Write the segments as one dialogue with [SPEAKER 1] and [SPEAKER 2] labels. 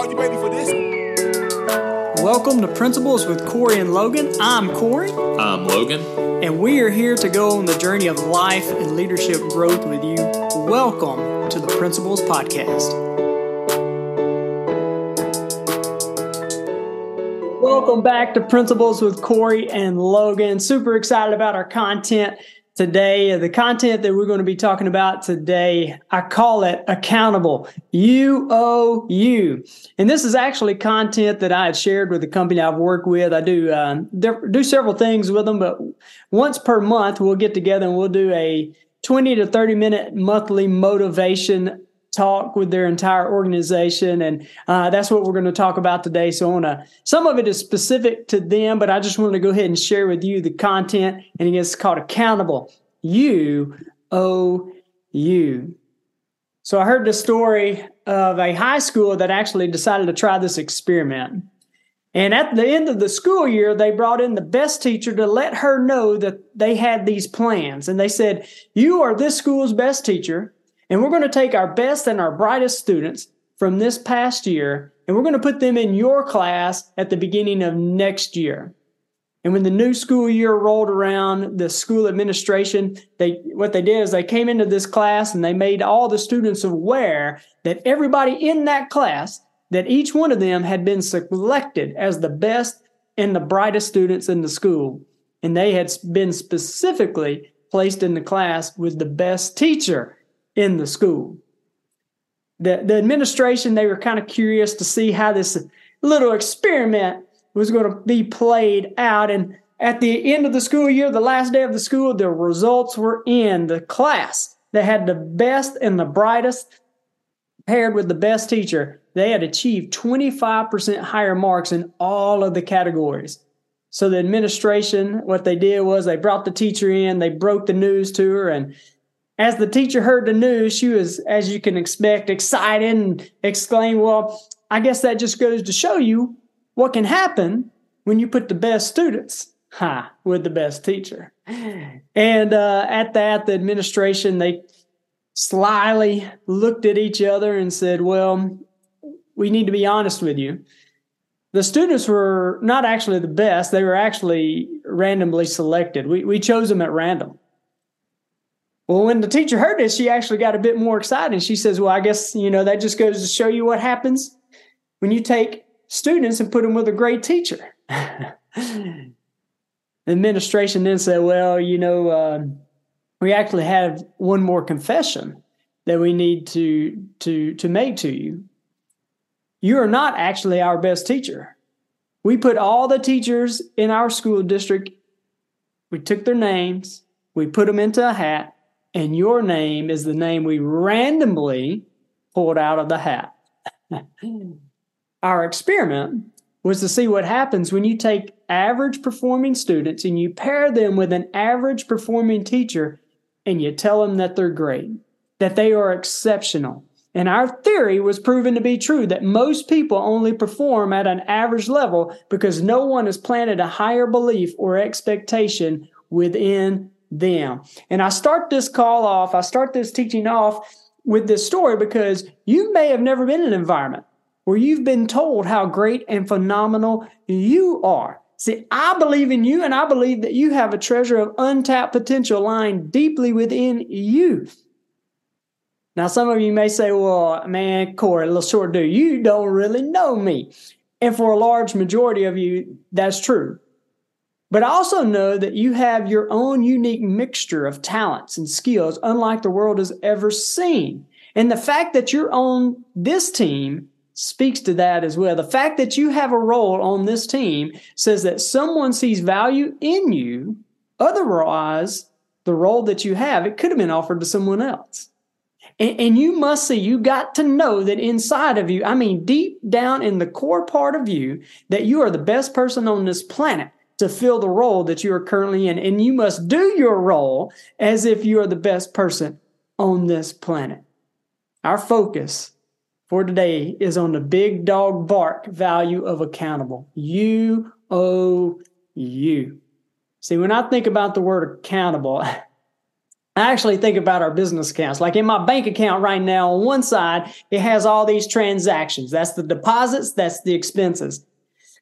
[SPEAKER 1] Are you ready for this?
[SPEAKER 2] Welcome to Principles with Cory and Logan. I'm Cory,
[SPEAKER 3] I'm Logan.
[SPEAKER 2] and we are here to go on the journey of life and leadership growth with you. Welcome to the Principles Podcast. Welcome back to Principles with Cory and Logan. Super excited about our content today. The content that we're going to be talking about today, I call it accountable. You owe you. And this is actually content that I had shared with the company I've worked with. I do um, do several things with them, but once per month we'll get together and we'll do a 20 to 30 minute monthly motivation talk with their entire organization and uh, that's what we're going to talk about today. So on a, some of it is specific to them but i just wanted to go ahead and share with you the content and it's called accountable. You owe you so i heard the story of a high school that actually decided to try this experiment. And at the end of the school year, they brought in the best teacher to let her know that they had these plans. And they said, You are this school's best teacher, and we're going to take our best and our brightest students from this past year, and we're going to put them in your class at the beginning of next year. And when the new school year rolled around, the school administration, they what they did is they came into this class and they made all the students aware that everybody in that class that each one of them had been selected as the best and the brightest students in the school. And they had been specifically placed in the class with the best teacher in the school. The, the administration, they were kind of curious to see how this little experiment was going to be played out. And at the end of the school year, the last day of the school, the results were in. The class that had the best and the brightest paired with the best teacher, they had achieved 25% higher marks in all of the categories. So the administration, what they did was they brought the teacher in, they broke the news to her, and as the teacher heard the news, she was, as you can expect, excited and exclaimed, Well, I guess that just goes to show you what can happen when you put the best students ha, with the best teacher. And uh, at that, the administration, they slyly looked at each other and said, Well, we need to be honest with you. The students were not actually the best, they were actually randomly selected. We, we chose them at random. Well, when the teacher heard this, she actually got a bit more excited. She says, Well, I guess, you know, that just goes to show you what happens when you take students and put them with a great teacher. the administration then said, Well, you know, uh, we actually have one more confession that we need to to to make to you. You are not actually our best teacher. We put all the teachers in our school district, we took their names, we put them into a hat, and your name is the name we randomly pulled out of the hat. our experiment was to see what happens when you take average performing students and you pair them with an average performing teacher and you tell them that they're great, that they are exceptional. And our theory was proven to be true that most people only perform at an average level because no one has planted a higher belief or expectation within them. And I start this call off, I start this teaching off with this story because you may have never been in an environment where you've been told how great and phenomenal you are. See, I believe in you and I believe that you have a treasure of untapped potential lying deeply within you. Now, some of you may say, well, man, Cory, a little short dude, you don't really know me. And for a large majority of you, that's true. But I also know that you have your own unique mixture of talents and skills, unlike the world has ever seen. And the fact that you're on this team speaks to that as well. The fact that you have a role on this team says that someone sees value in you. Otherwise, the role that you have, it could have been offered to someone else. And, and, you must see, you got to know that inside of you, I mean, deep down in the core part of you, that you are the best person on this planet to fill the role that you are currently in. And you must do your role as if you are the best person on this planet. Our focus for today is on the big dog bark value of accountable. You owe you. See, when I think about the word accountable, I actually think about our business accounts. Like in my bank account right now, on one side, it has all these transactions. That's the deposits, that's the expenses.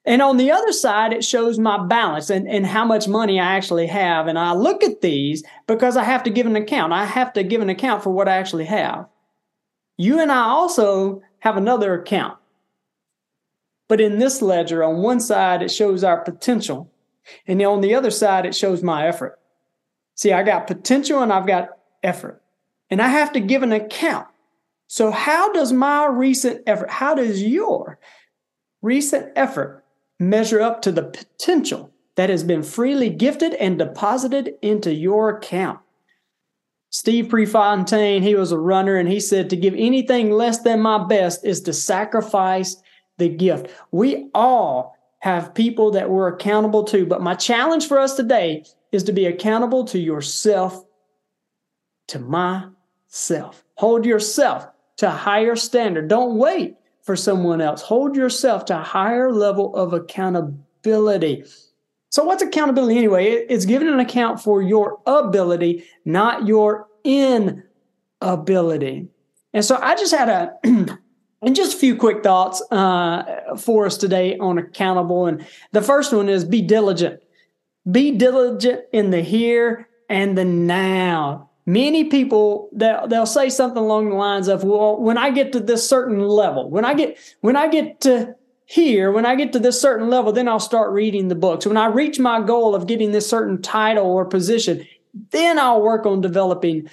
[SPEAKER 2] And on the other side, it shows my balance and, and how much money I actually have. And I look at these because I have to give an account. I have to give an account for what I actually have. You and I also have another account. But in this ledger, on one side, it shows our potential. And on the other side, it shows my effort. See, I got potential and I've got effort. And I have to give an account. So, how does my recent effort, how does your recent effort measure up to the potential that has been freely gifted and deposited into your account? Steve Prefontaine, he was a runner, and he said, To give anything less than my best is to sacrifice the gift. We all have people that we're accountable to, but my challenge for us today is to be accountable to yourself, to myself. Hold yourself to a higher standard. Don't wait for someone else. Hold yourself to a higher level of accountability. So, what's accountability anyway? It's giving an account for your ability, not your inability. And so, I just had a and just a few quick thoughts uh, for us today on accountable. And the first one is be diligent. Be diligent in the here and the now. Many people they'll, they'll say something along the lines of, "Well, when I get to this certain level, when I get when I get to here, when I get to this certain level, then I'll start reading the books. When I reach my goal of getting this certain title or position, then I'll work on developing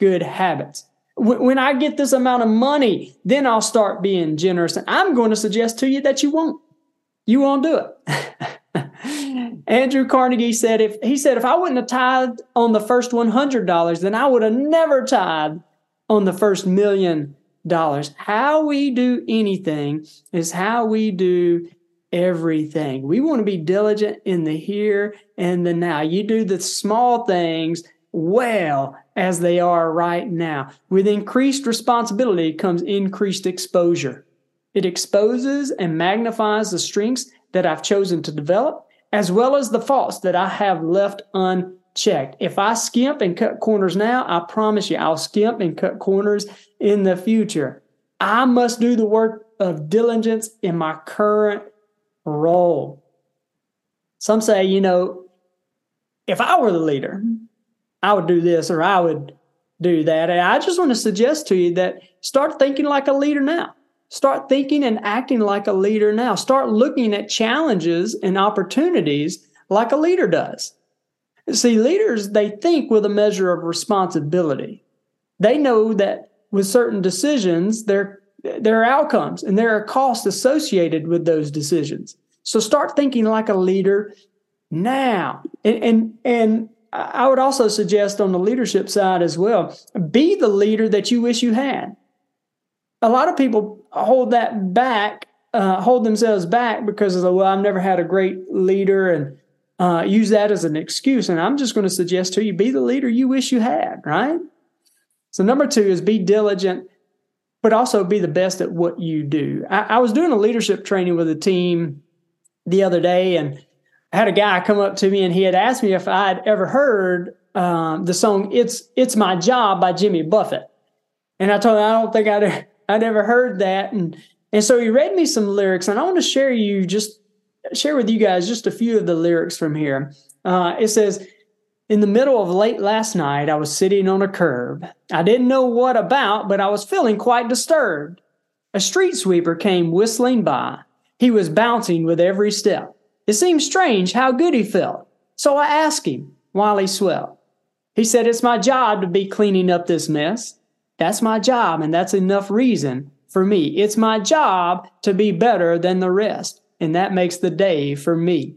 [SPEAKER 2] good habits. When I get this amount of money, then I'll start being generous. And I'm going to suggest to you that you won't. You won't do it. Andrew Carnegie said if he said if I wouldn't have tithed on the first one hundred dollars, then I would have never tithed on the first million dollars. How we do anything is how we do everything. We want to be diligent in the here and the now. You do the small things well as they are right now. With increased responsibility comes increased exposure. It exposes and magnifies the strengths that I've chosen to develop, as well as the faults that I have left unchecked. If I skimp and cut corners now, I promise you I'll skimp and cut corners in the future. I must do the work of diligence in my current role. Some say, you know, if I were the leader, I would do this or I would do that. And I just want to suggest to you that start thinking like a leader now. Start thinking and acting like a leader now. Start looking at challenges and opportunities like a leader does. See, leaders, they think with a measure of responsibility. They know that with certain decisions, there, there are outcomes and there are costs associated with those decisions. So start thinking like a leader now. And, and, and I would also suggest on the leadership side as well be the leader that you wish you had. A lot of people hold that back, uh, hold themselves back because of the, well, I've never had a great leader and uh, use that as an excuse. And I'm just going to suggest to you be the leader you wish you had, right? So, number two is be diligent, but also be the best at what you do. I, I was doing a leadership training with a team the other day, and I had a guy come up to me and he had asked me if I'd ever heard um, the song "It's It's My Job" by Jimmy Buffett, and I told him I don't think I'd I'd ever heard that, and and so he read me some lyrics, and I want to share you just share with you guys just a few of the lyrics from here. Uh, it says. In the middle of late last night, I was sitting on a curb. I didn't know what about, but I was feeling quite disturbed. A street sweeper came whistling by. He was bouncing with every step. It seemed strange how good he felt, so I asked him while he swept. He said, It's my job to be cleaning up this mess. That's my job, and that's enough reason for me. It's my job to be better than the rest, and that makes the day for me.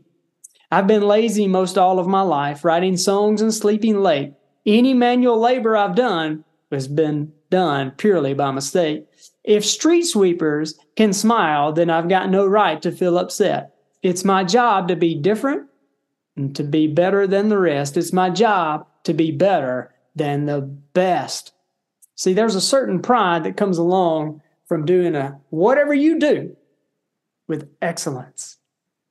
[SPEAKER 2] I've been lazy most all of my life, writing songs and sleeping late. Any manual labor I've done has been done purely by mistake. If street sweepers can smile, then I've got no right to feel upset. It's my job to be different and to be better than the rest. It's my job to be better than the best. See, there's a certain pride that comes along from doing a whatever you do with excellence.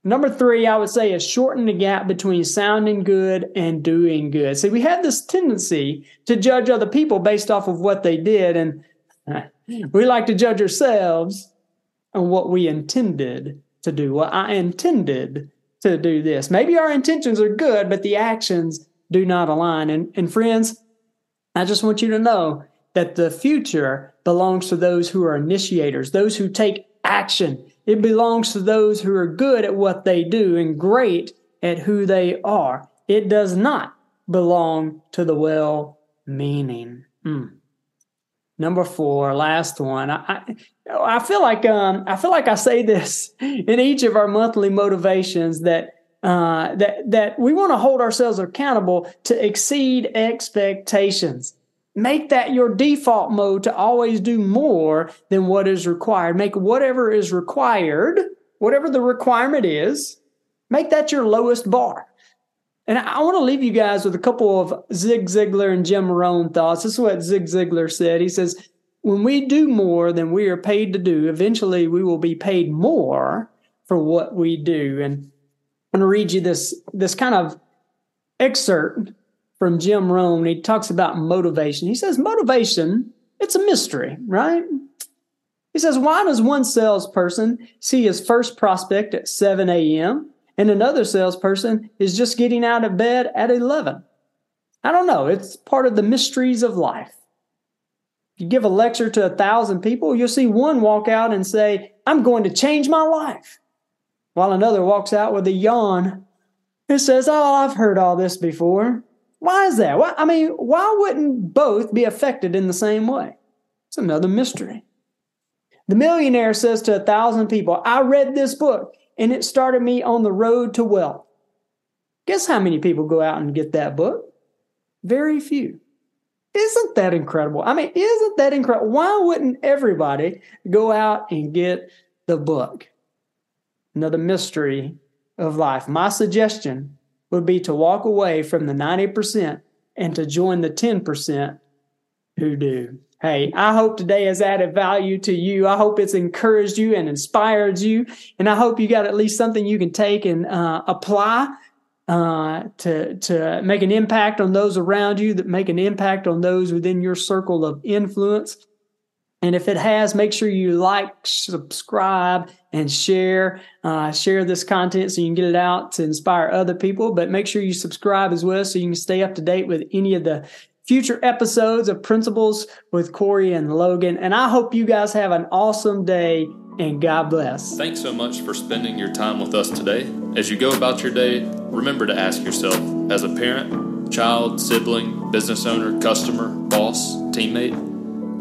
[SPEAKER 2] Number three, I would say, is shorten the gap between sounding good and doing good. See, we have this tendency to judge other people based off of what they did, and we like to judge ourselves on what we intended to do. Well, I intended to do this. Maybe our intentions are good, but the actions do not align. And, and friends, I just want you to know that the future belongs to those who are initiators, those who take action. It belongs to those who are good at what they do and great at who they are. It does not belong to the well meaning. Mm. Number four, last one. I, I, I feel like um, I feel like I say this in each of our monthly motivations that uh, that that we want to hold ourselves accountable to exceed expectations. Make that your default mode to always do more than what is required. Make whatever is required, whatever the requirement is, make that your lowest bar. And I want to leave you guys with a couple of Zig Ziglar and Jim Rohn thoughts. This is what Zig Ziglar said. He says, When we do more than we are paid to do, eventually we will be paid more for what we do. And I'm going to read you this, this kind of excerpt from Jim Rohn. He talks about motivation. He says, motivation, it's a mystery, right? He says, why does one salesperson see his first prospect at 7 a.m. and another salesperson is just getting out of bed at 11? I don't know. It's part of the mysteries of life. If you give a lecture to a thousand people, you'll see one walk out and say, I'm going to change my life, while another walks out with a yawn and says, Oh, I've heard all this before. Why is that? Why, I mean, why wouldn't both be affected in the same way? It's another mystery. The millionaire says to a thousand people, I read this book and it started me on the road to wealth. Guess how many people go out and get that book? Very few. Isn't that incredible? I mean, isn't that incredible? Why wouldn't everybody go out and get the book? Another mystery of life. My suggestion would be to walk away from the 90% and to join the 10% who do. Hey, I hope today has added value to you. I hope it's encouraged you and inspired you. And I hope you got at least something you can take and uh, apply uh, to, to make an impact on those around you, that make an impact on those within your circle of influence. And if it has, make sure you like, subscribe, and share. Uh, share this content so you can get it out to inspire other people. But make sure you subscribe as well so you can stay up to date with any of the future episodes of Principles with Cory and Logan. And I hope you guys have an awesome day and God bless.
[SPEAKER 1] Thanks so much for spending your time with us today. As you go about your day, remember to ask yourself as a parent, child, sibling, business owner, customer, boss, teammate,